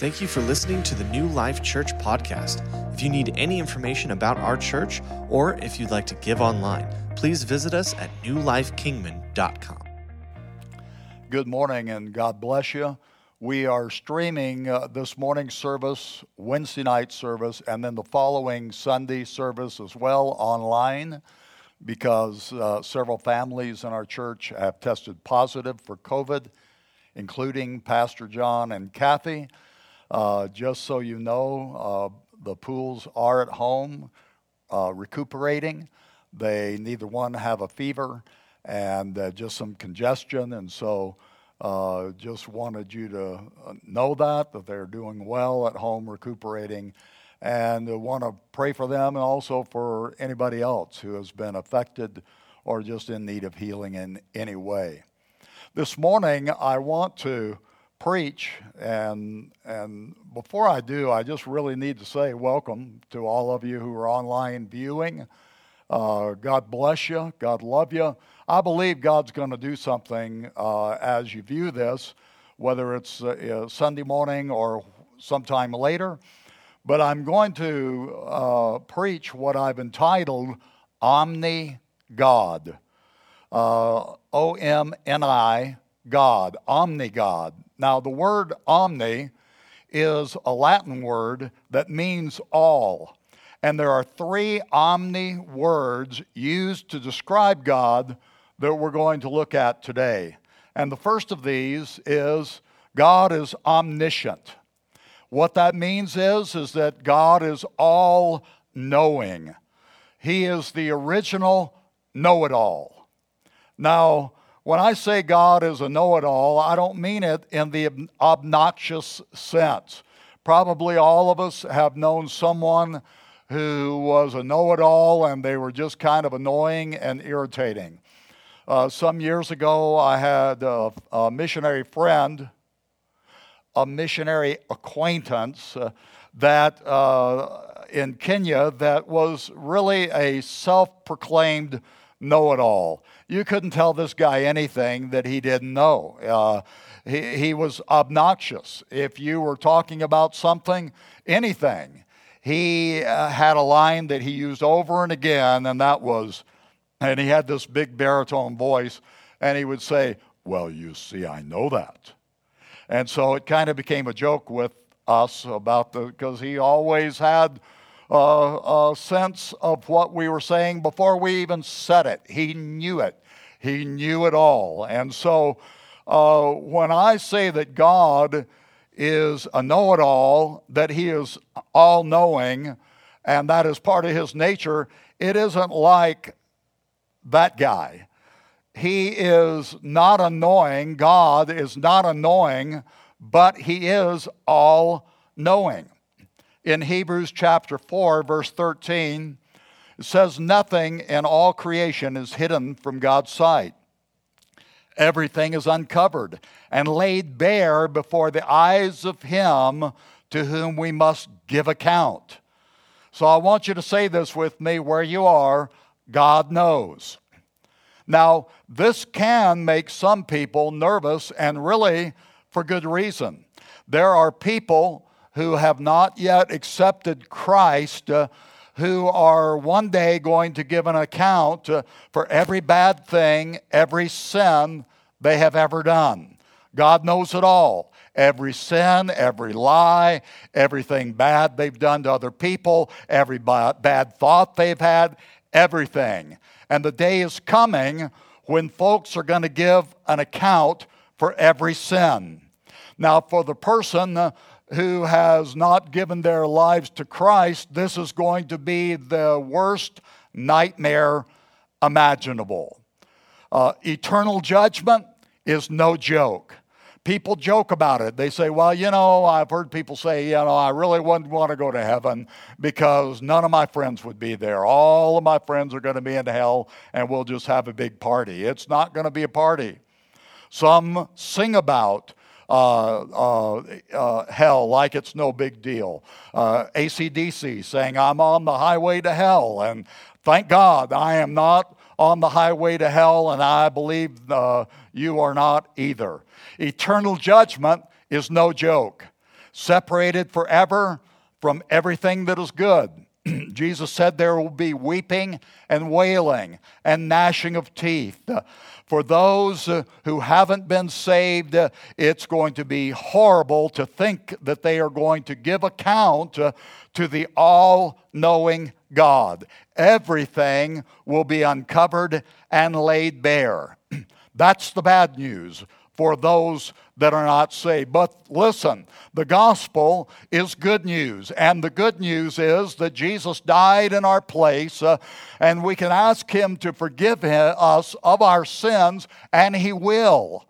Thank you for listening to the New Life Church podcast. If you need any information about our church or if you'd like to give online, please visit us at newlifekingman.com. Good morning and God bless you. We are streaming uh, this morning's service, Wednesday night service, and then the following Sunday service as well online because uh, several families in our church have tested positive for COVID, including Pastor John and Kathy. Uh, just so you know, uh, the pools are at home uh, recuperating. They neither one have a fever and uh, just some congestion, and so uh, just wanted you to uh, know that that they're doing well at home recuperating, and want to pray for them and also for anybody else who has been affected or just in need of healing in any way. This morning, I want to preach. And, and before I do, I just really need to say welcome to all of you who are online viewing. Uh, God bless you. God love you. I believe God's going to do something uh, as you view this, whether it's uh, Sunday morning or sometime later. But I'm going to uh, preach what I've entitled Omni God. Uh, o M N I, God, Omni God. Now, the word omni is a Latin word that means all. And there are three omni words used to describe God that we're going to look at today. And the first of these is God is omniscient. What that means is, is that God is all knowing. He is the original know it all. Now, when I say God is a know it all, I don't mean it in the obnoxious sense. Probably all of us have known someone who was a know it all and they were just kind of annoying and irritating. Uh, some years ago, I had a, a, missionary friend, a missionary acquaintance uh, that uh, in Kenya that was really a self proclaimed know it all. You couldn't tell this guy anything that he didn't know. Uh, he, he was obnoxious. If you were talking about something, anything, he uh, had a line that he used over and again, and that was, and he had this big baritone voice, and he would say, Well, you see, I know that. And so it kind of became a joke with us about the, because he always had uh, a sense of what we were saying before we even said it. He knew it, he knew it all. And so uh, when I say that God is a know it all, that he is all knowing, and that is part of his nature, it isn't like that guy. He is not annoying. God is not annoying, but he is all knowing in Hebrews chapter 4, verse 13, it says, Nothing in all creation is hidden from God's sight. Everything is uncovered and laid bare before the eyes of Him to whom we must give account. So I want you to say this with me where you are God knows. Now, this can make some people nervous and really for good reason. There are people who have not yet accepted Christ, uh, who are one day going to give an account uh, for every bad thing, every sin they have ever done. God knows it all. Every sin, every lie, everything bad they've done to other people, every bad thought they've had, everything. And the day is coming when folks are going to give an account for every sin. Now, for the person uh, who has not given their lives to Christ, this is going to be the worst nightmare imaginable. Uh, eternal judgment is no joke. People joke about it. They say, well, you know, I've heard people say, you know, I really wouldn't want to go to heaven because none of my friends would be there. All of my friends are going to be in hell and we'll just have a big party. It's not going to be a party. Some sing about uh, uh, uh, hell like it's no big deal. ACDC saying, I'm on the highway to hell. And thank God I am not on the highway to hell, and I believe uh, you are not either. Eternal judgment is no joke. separated forever from everything that is good. Jesus said there will be weeping and wailing and gnashing of teeth. For those uh, who haven't been saved, uh, it's going to be horrible to think that they are going to give account uh, to the all knowing God. Everything will be uncovered and laid bare. That's the bad news for those that are not saved. But listen, the gospel is good news. And the good news is that Jesus died in our place, uh, and we can ask Him to forgive us of our sins, and He will.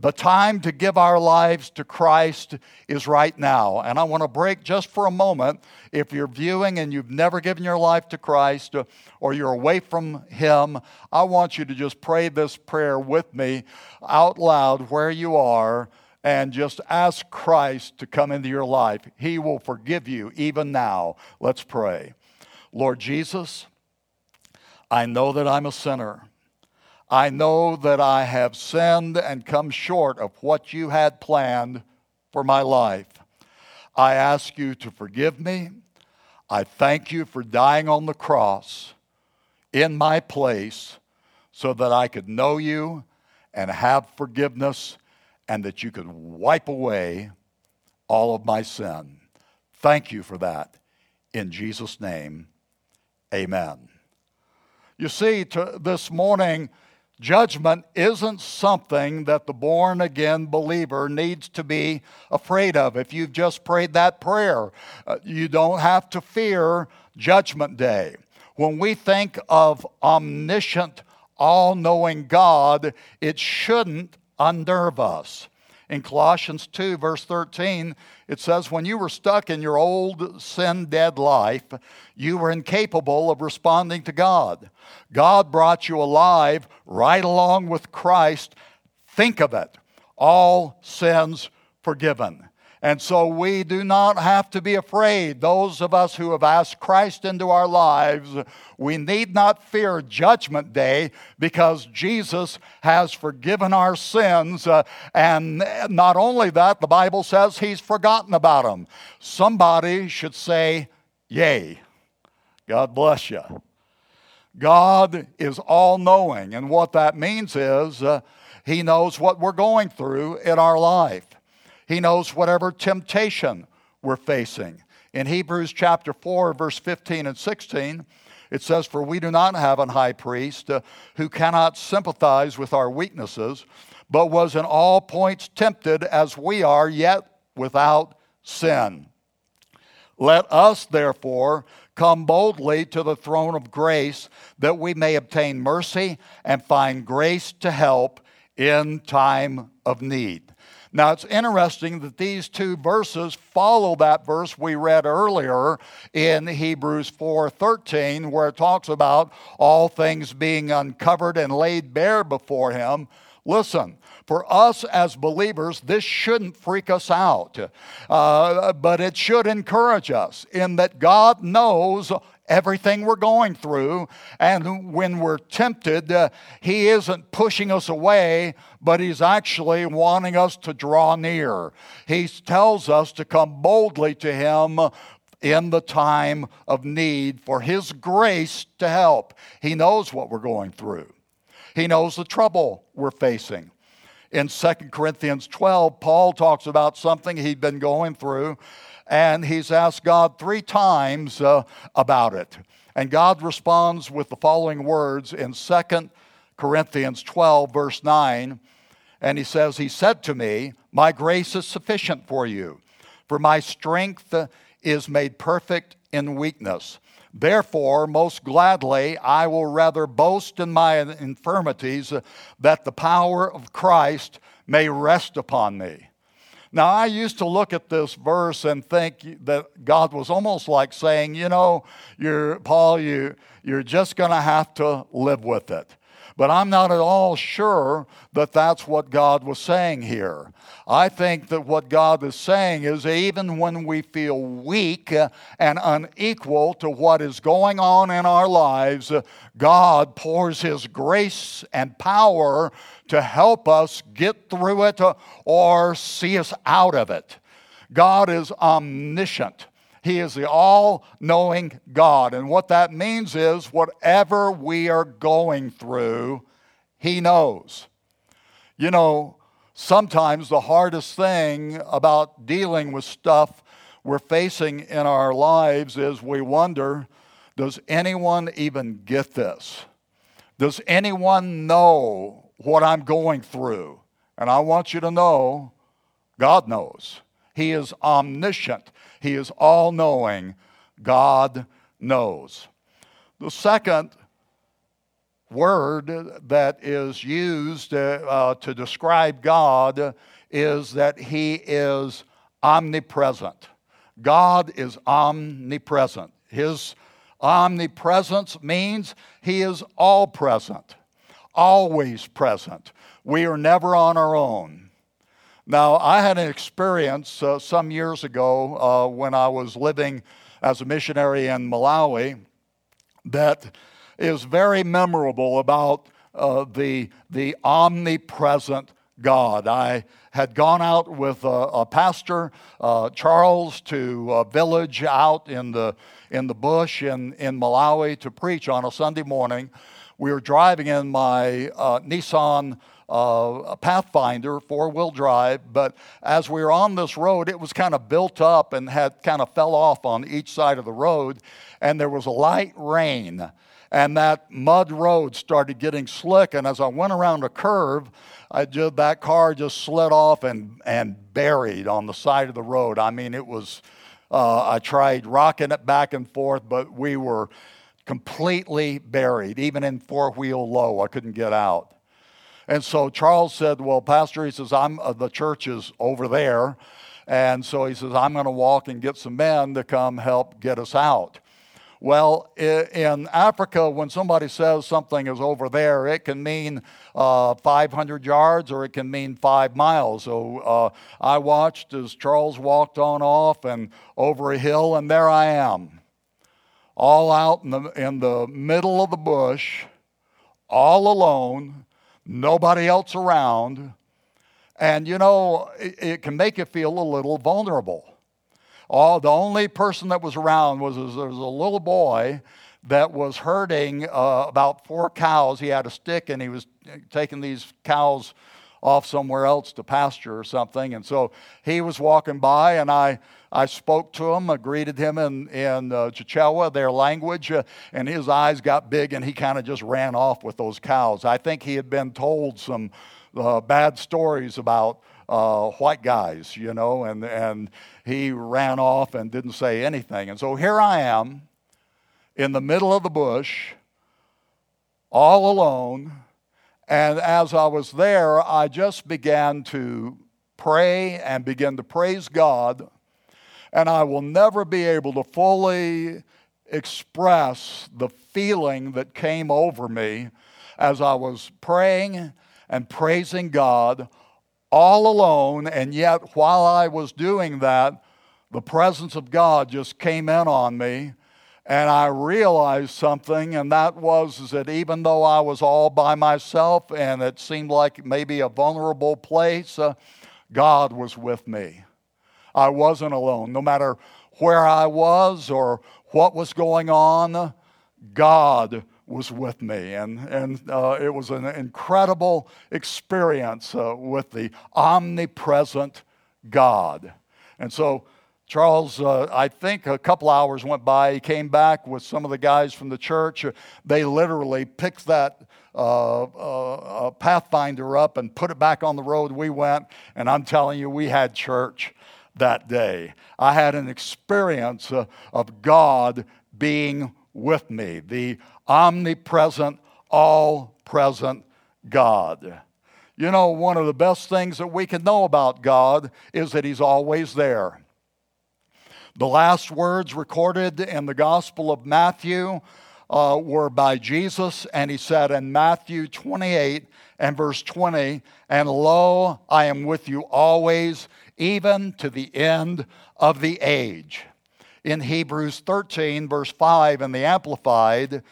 The time to give our lives to Christ is right now. And I want to break just for a moment. If you're viewing and you've never given your life to Christ or you're away from Him, I want you to just pray this prayer with me out loud where you are and just ask Christ to come into your life. He will forgive you even now. Let's pray. Lord Jesus, I know that I'm a sinner. I know that I have sinned and come short of what you had planned for my life. I ask you to forgive me. I thank you for dying on the cross in my place so that I could know you and have forgiveness and that you could wipe away all of my sin. Thank you for that. In Jesus' name, amen. You see, this morning, Judgment isn't something that the born again believer needs to be afraid of. If you've just prayed that prayer, uh, you don't have to fear Judgment Day. When we think of omniscient, all knowing God, it shouldn't unnerve us. In Colossians 2, verse 13, it says, When you were stuck in your old sin dead life, you were incapable of responding to God. God brought you alive right along with Christ. Think of it all sins forgiven. And so we do not have to be afraid. Those of us who have asked Christ into our lives, we need not fear Judgment Day because Jesus has forgiven our sins. Uh, and not only that, the Bible says He's forgotten about them. Somebody should say, Yay. God bless you. God is all knowing. And what that means is uh, He knows what we're going through in our life. He knows whatever temptation we're facing. In Hebrews chapter 4, verse 15 and 16, it says, For we do not have an high priest uh, who cannot sympathize with our weaknesses, but was in all points tempted as we are, yet without sin. Let us, therefore, come boldly to the throne of grace that we may obtain mercy and find grace to help in time of need. Now it's interesting that these two verses follow that verse we read earlier in Hebrews 4:13 where it talks about all things being uncovered and laid bare before him. Listen, for us as believers, this shouldn't freak us out, uh, but it should encourage us in that God knows everything we're going through. And when we're tempted, uh, He isn't pushing us away, but He's actually wanting us to draw near. He tells us to come boldly to Him in the time of need for His grace to help. He knows what we're going through, He knows the trouble we're facing. In 2 Corinthians 12, Paul talks about something he'd been going through and he's asked God three times uh, about it. And God responds with the following words in 2 Corinthians 12, verse 9. And he says, He said to me, My grace is sufficient for you, for my strength is made perfect in weakness. Therefore, most gladly, I will rather boast in my infirmities, that the power of Christ may rest upon me. Now, I used to look at this verse and think that God was almost like saying, you know, you're, Paul, you, you're just going to have to live with it. But I'm not at all sure that that's what God was saying here. I think that what God is saying is even when we feel weak and unequal to what is going on in our lives, God pours His grace and power to help us get through it or see us out of it. God is omniscient. He is the all knowing God. And what that means is whatever we are going through, He knows. You know, sometimes the hardest thing about dealing with stuff we're facing in our lives is we wonder does anyone even get this? Does anyone know what I'm going through? And I want you to know God knows. He is omniscient, He is all knowing. God knows. The second word that is used uh, uh, to describe God is that He is omnipresent. God is omnipresent. His omnipresence means He is all present, always present. We are never on our own. Now, I had an experience uh, some years ago uh, when I was living as a missionary in Malawi that is very memorable about uh, the, the omnipresent God. I had gone out with a, a pastor, uh, Charles, to a village out in the, in the bush in, in Malawi to preach on a Sunday morning. We were driving in my uh, Nissan uh, Pathfinder, four wheel drive. But as we were on this road, it was kind of built up and had kind of fell off on each side of the road, and there was light rain. And that mud road started getting slick. And as I went around a curve, I just, that car just slid off and, and buried on the side of the road. I mean, it was, uh, I tried rocking it back and forth, but we were completely buried. Even in four wheel low, I couldn't get out. And so Charles said, Well, Pastor, he says, I'm, uh, the church is over there. And so he says, I'm going to walk and get some men to come help get us out. Well, in Africa, when somebody says something is over there, it can mean uh, 500 yards or it can mean five miles. So uh, I watched as Charles walked on off and over a hill, and there I am, all out in the, in the middle of the bush, all alone nobody else around. And you know, it, it, can make you feel a little vulnerable. Oh, the only person that was around was, was there was a little boy that was herding uh, about four cows. He had a stick and he was taking these cows off somewhere else to pasture or something. And so he was walking by, and I, I spoke to him, I greeted him in, in uh, Chichewa, their language, uh, and his eyes got big, and he kind of just ran off with those cows. I think he had been told some uh, bad stories about uh, white guys, you know, and, and he ran off and didn't say anything. And so here I am in the middle of the bush, all alone and as I was there, I just began to pray and begin to praise God. And I will never be able to fully express the feeling that came over me as I was praying and praising God all alone. And yet, while I was doing that, the presence of God just came in on me and I realized something, and that was that even though I was all by myself and it seemed like maybe a vulnerable place, uh, God was with me. I wasn't alone. No matter where I was or what was going on, God was with me. And, and uh, it was an incredible experience uh, with the omnipresent God. And so Charles, uh, I think a couple hours went by. He came back with some of the guys from the church. They literally picked that uh, uh, Pathfinder up and put it back on the road. We went, and I'm telling you, we had church that day. I had an experience uh, of God being with me, the omnipresent, all present God. You know, one of the best things that we can know about God is that He's always there. The last words recorded in the Gospel of Matthew uh, were by Jesus, and he said in Matthew 28 and verse 20, And lo, I am with you always, even to the end of the age. In Hebrews 13, verse 5, in the Amplified,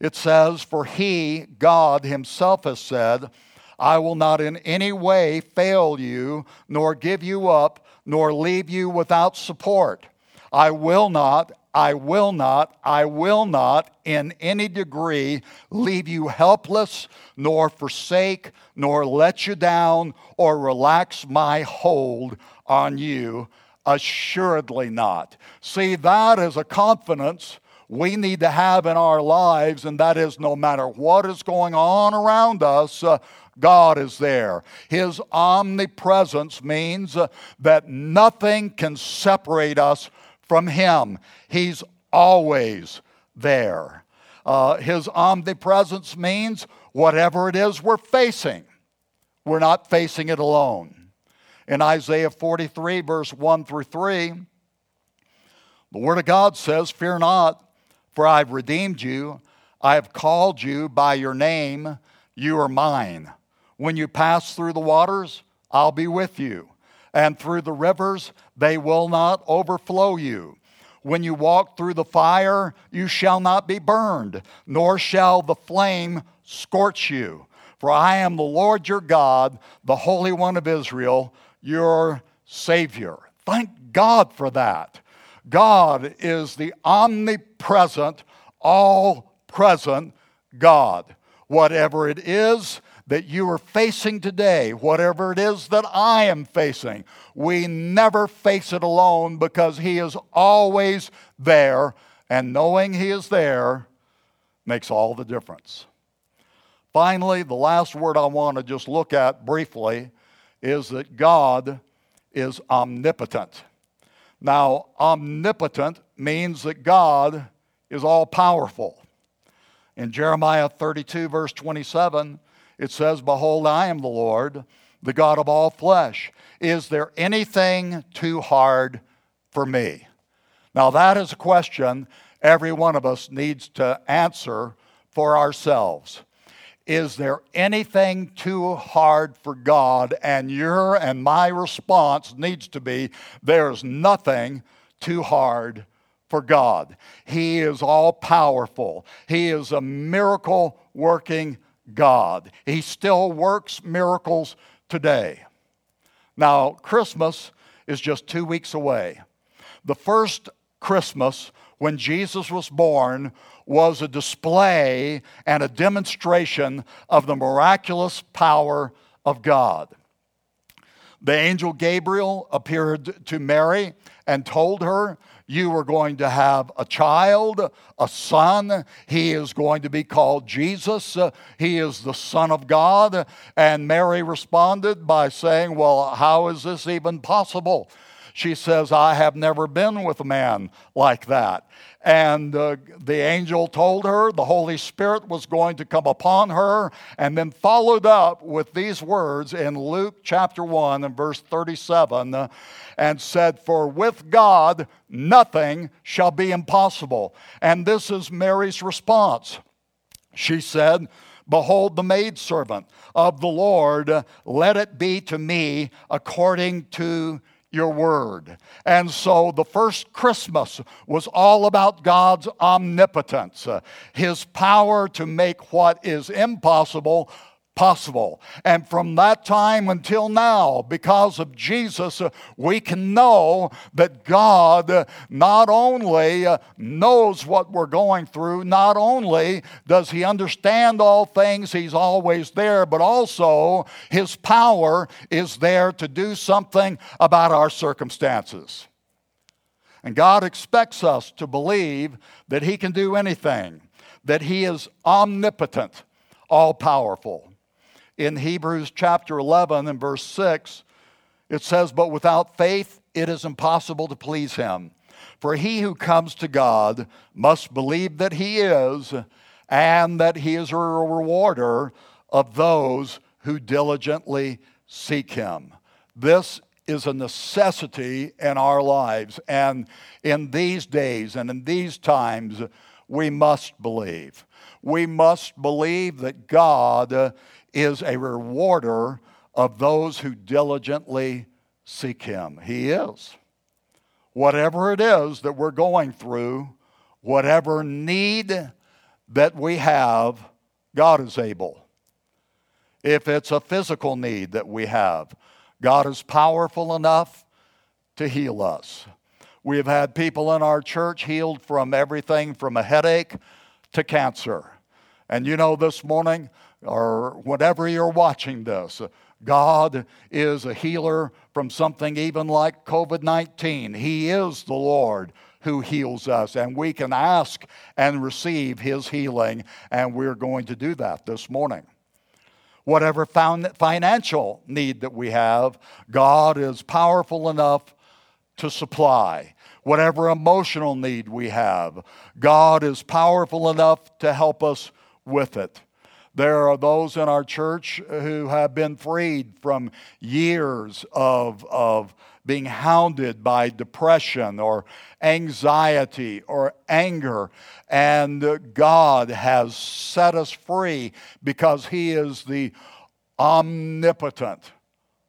it says, For he, God himself, has said, I will not in any way fail you, nor give you up nor leave you without support. I will not, I will not, I will not in any degree leave you helpless, nor forsake, nor let you down, or relax my hold on you. Assuredly not. See, that is a confidence we need to have in our lives, and that is no matter what is going on around us, uh, God is there. His omnipresence means uh, that nothing can separate us from Him. He's always there. Uh, his omnipresence means whatever it is we're facing, we're not facing it alone. In Isaiah 43, verse 1 through 3, the Word of God says, Fear not, for I've redeemed you. I have called you by your name. You are mine. When you pass through the waters, I'll be with you. And through the rivers, they will not overflow you. When you walk through the fire, you shall not be burned, nor shall the flame scorch you. For I am the Lord your God, the Holy One of Israel, your Savior. Thank God for that. God is the omnipresent, all present God. Whatever it is that you are facing today, whatever it is that I am facing, we never face it alone because He is always there, and knowing He is there makes all the difference. Finally, the last word I want to just look at briefly is that God is omnipotent. Now, omnipotent means that God is all powerful. In Jeremiah 32, verse 27, it says, Behold, I am the Lord, the God of all flesh. Is there anything too hard for me? Now, that is a question every one of us needs to answer for ourselves. Is there anything too hard for God? And your and my response needs to be there's nothing too hard for God. He is all powerful, He is a miracle working God. He still works miracles today. Now, Christmas is just two weeks away. The first Christmas, when Jesus was born, was a display and a demonstration of the miraculous power of God. The angel Gabriel appeared to Mary and told her, You are going to have a child, a son. He is going to be called Jesus. he is the Son of God. And Mary responded by saying, Well, how is this even possible? She says, I have never been with a man like that. And uh, the angel told her the Holy Spirit was going to come upon her, and then followed up with these words in Luke chapter 1 and verse 37 uh, and said, For with God nothing shall be impossible. And this is Mary's response. She said, Behold, the maidservant of the Lord, let it be to me according to your word. And so the first Christmas was all about God's omnipotence, uh, his power to make what is impossible possible. And from that time until now, because of Jesus, uh, we can know that God uh, not only uh, knows what we're going through, not only does He understand all things, He's always there, but also His power is there to do something about our circumstances. And God expects us to believe that He can do anything, that He is omnipotent, all powerful in Hebrews chapter 11 and verse 6, it says, But without faith it is impossible to please him. For he who comes to God must believe that he is, and that he is a rewarder of those who diligently seek him. This is a necessity in our lives. And in these days and in these times, we must believe. We must believe that God is a rewarder of those who diligently seek Him. He is. Whatever it is that we're going through, whatever need that we have, God is able. If it's a physical need that we have, God is powerful enough to heal us. We have had people in our church healed from everything from a headache to cancer. And you know, this morning, or whenever you're watching this, God is a healer from something even like COVID 19. He is the Lord who heals us, and we can ask and receive His healing, and we're going to do that this morning. Whatever financial need that we have, God is powerful enough to supply. Whatever emotional need we have, God is powerful enough to help us with it. There are those in our church who have been freed from years of, of being hounded by depression or anxiety or anger. And God has set us free because He is the omnipotent,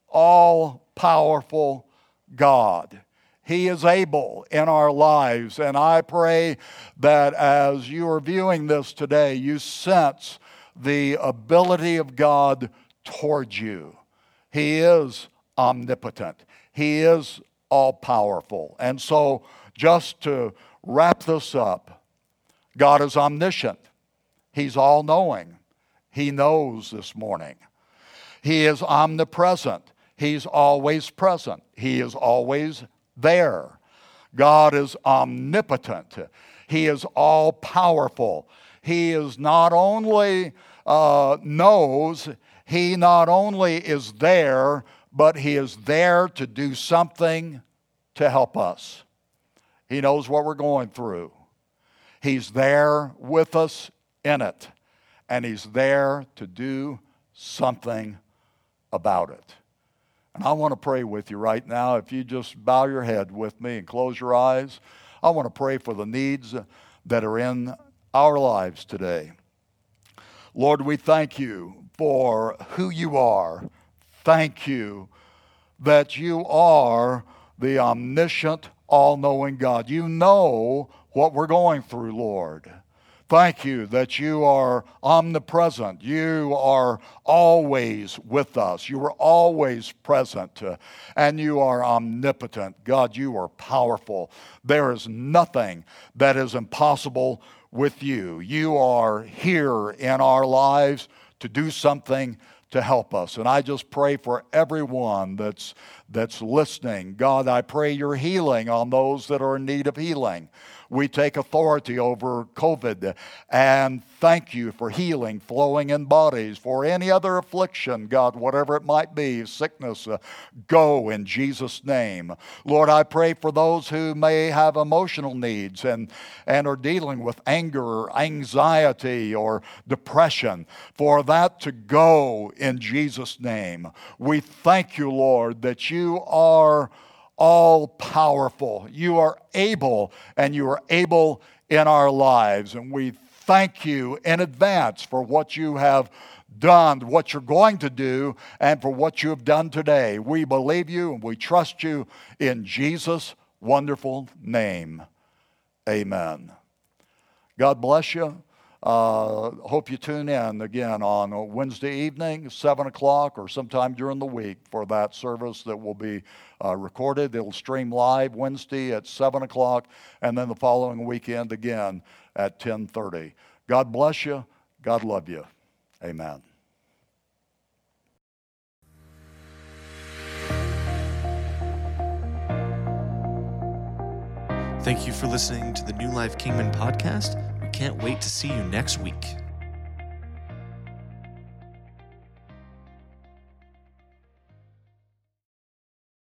all powerful God. He is able in our lives. And I pray that as you are viewing this today, you sense the ability of God towards you. He is omnipotent, He is all powerful. And so, just to wrap this up, God is omniscient, He's all knowing. He knows this morning. He is omnipresent. He's always present. He is always there. God is omnipotent. He is all powerful. He is not only uh, knows, he not only is there, but he is there to do something to help us. He knows what we're going through. He's there with us in it, and he's there to do something about it. And I want to pray with you right now. If you just bow your head with me and close your eyes, I want to pray for the needs that are in our lives today. Lord, we thank you for who you are. Thank you that you are the omniscient, all knowing God. You know what we're going through, Lord. Thank you that you are omnipresent. You are always with us. You are always present. Uh, and you are omnipotent. God, you are powerful. There is nothing that is impossible with you. You are here in our lives to do something to help us. And I just pray for everyone that's, that's listening. God, I pray your healing on those that are in need of healing we take authority over COVID and thank you for healing flowing in bodies, for any other affliction, God, whatever it might be, sickness, uh, go in Jesus' name. Lord, I pray for those who may have emotional needs and, and are dealing with anger or anxiety or depression, for that to go in Jesus' name. We thank you, Lord, that you are all powerful. You are able, and you are able in our lives. And we thank you in advance for what you have done, what you're going to do, and for what you have done today. We believe you and we trust you in Jesus' wonderful name. Amen. God bless you. Uh, hope you tune in again on Wednesday evening, 7 o'clock, or sometime during the week for that service that will be uh, recorded. It'll stream live Wednesday at 7 o'clock, and then the following weekend again at 10.30. God bless you. God love you. Amen. Thank you for listening to the New Life Kingman podcast can't wait to see you next week.